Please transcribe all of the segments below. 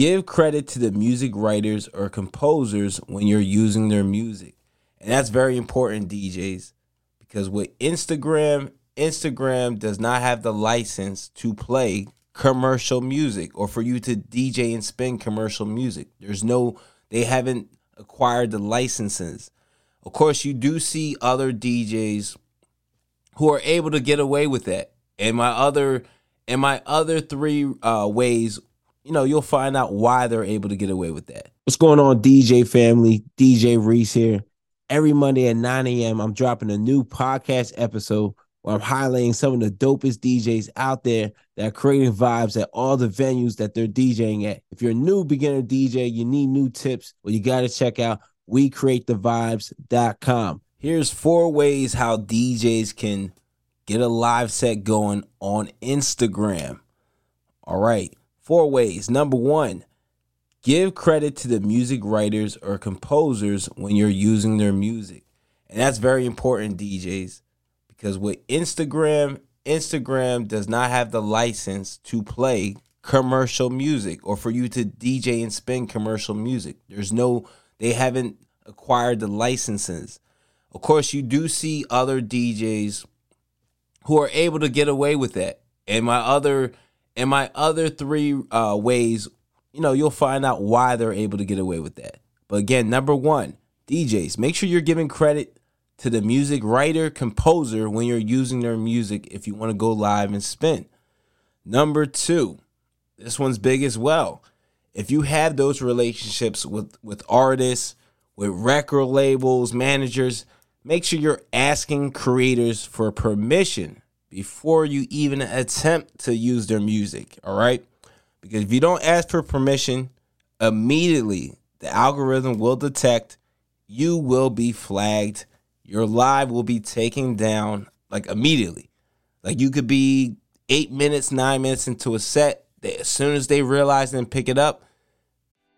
give credit to the music writers or composers when you're using their music. And that's very important, DJs, because with Instagram, Instagram does not have the license to play commercial music or for you to DJ and spin commercial music. There's no, they haven't acquired the licenses. Of course, you do see other DJs who are able to get away with that. And my other, and my other three uh, ways, you know, you'll find out why they're able to get away with that. What's going on, DJ family? DJ Reese here. Every Monday at 9 a.m., I'm dropping a new podcast episode where I'm highlighting some of the dopest DJs out there that are creating vibes at all the venues that they're DJing at. If you're a new beginner DJ, you need new tips, well, you got to check out WeCreateTheVibes.com. Here's four ways how DJs can get a live set going on Instagram. All right, four ways. Number one, give credit to the music writers or composers when you're using their music. And that's very important, DJs because with Instagram, Instagram does not have the license to play commercial music or for you to DJ and spin commercial music. There's no, they haven't acquired the licenses. Of course, you do see other DJs who are able to get away with that. And my other, and my other three uh, ways, you know, you'll find out why they're able to get away with that. But again, number one, DJs, make sure you're giving credit to the music writer, composer when you're using their music if you want to go live and spin. Number two, this one's big as well. If you have those relationships with, with artists, with record labels, managers, make sure you're asking creators for permission before you even attempt to use their music. All right. Because if you don't ask for permission, immediately the algorithm will detect you will be flagged your live will be taken down like immediately. Like you could be eight minutes, nine minutes into a set. They, as soon as they realize and pick it up.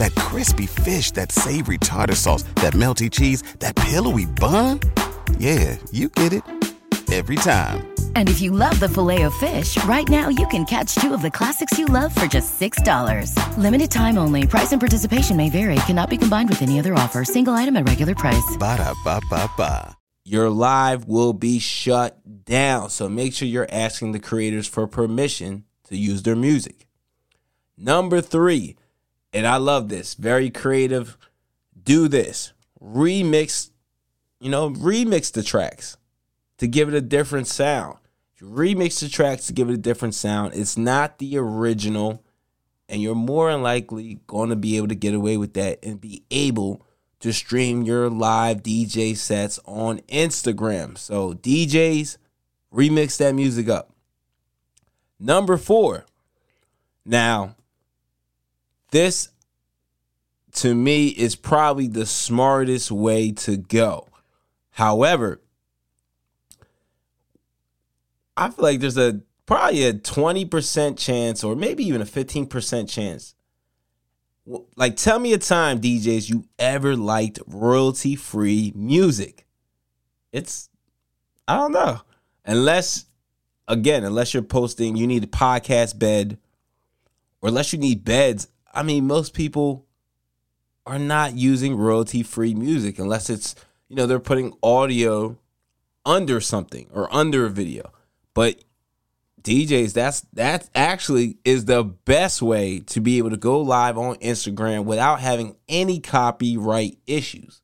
That crispy fish, that savory tartar sauce, that melty cheese, that pillowy bun. Yeah, you get it. Every time. And if you love the Filet-O-Fish, right now you can catch two of the classics you love for just $6. Limited time only. Price and participation may vary. Cannot be combined with any other offer. Single item at regular price. Ba da ba ba ba your live will be shut down. So make sure you're asking the creators for permission to use their music. Number three, and I love this, very creative. Do this. Remix, you know, remix the tracks to give it a different sound. Remix the tracks to give it a different sound, it's not the original, and you're more than likely going to be able to get away with that and be able to stream your live DJ sets on Instagram. So, DJs, remix that music up. Number four. Now, this to me is probably the smartest way to go. However, I feel like there's a probably a 20% chance or maybe even a 15% chance like tell me a time DJs you ever liked royalty free music. It's I don't know. Unless again, unless you're posting you need a podcast bed or unless you need beds, I mean most people are not using royalty free music unless it's you know they're putting audio under something or under a video. But DJs, that's that actually is the best way to be able to go live on Instagram without having any copyright issues.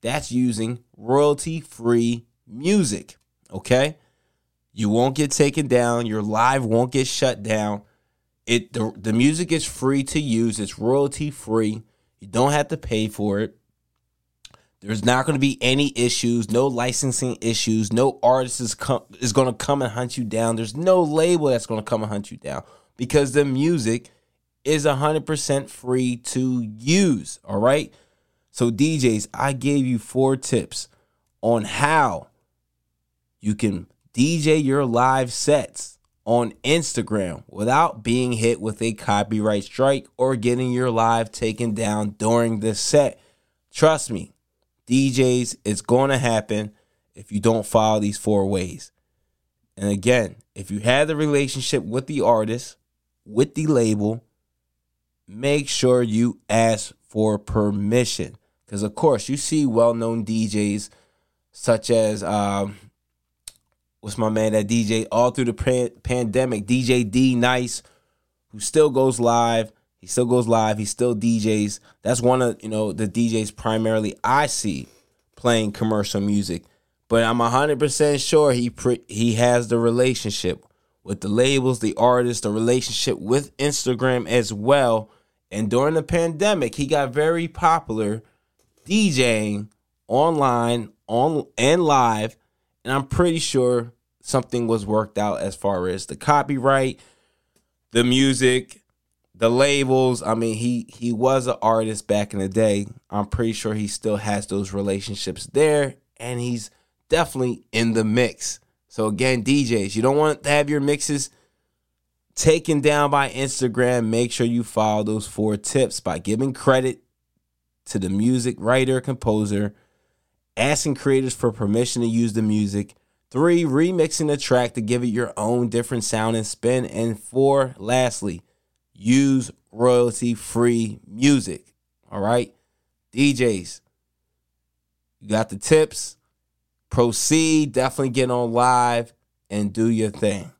That's using royalty free music. Okay? You won't get taken down, your live won't get shut down. It the, the music is free to use, it's royalty free. You don't have to pay for it. There's not going to be any issues, no licensing issues, no artist is, is going to come and hunt you down. There's no label that's going to come and hunt you down because the music is 100% free to use. All right. So, DJs, I gave you four tips on how you can DJ your live sets on Instagram without being hit with a copyright strike or getting your live taken down during the set. Trust me, DJs, it's going to happen if you don't follow these four ways. And again, if you have the relationship with the artist, with the label, make sure you ask for permission. Because, of course, you see well known DJs such as, um, what's my man that DJ all through the pan- pandemic, DJ D Nice, who still goes live. He still goes live. He still DJs. That's one of you know the DJs primarily I see playing commercial music. But I'm hundred percent sure he pre- he has the relationship with the labels, the artists, the relationship with Instagram as well. And during the pandemic, he got very popular DJing online on and live. And I'm pretty sure something was worked out as far as the copyright, the music, the labels. I mean, he he was an artist back in the day. I'm pretty sure he still has those relationships there, and he's definitely in the mix. So again, DJs, you don't want to have your mixes taken down by Instagram. Make sure you follow those four tips by giving credit to the music writer, composer, asking creators for permission to use the music. Three, remixing the track to give it your own different sound and spin. And four, lastly, use royalty free music. All right. DJs, you got the tips. Proceed. Definitely get on live and do your thing.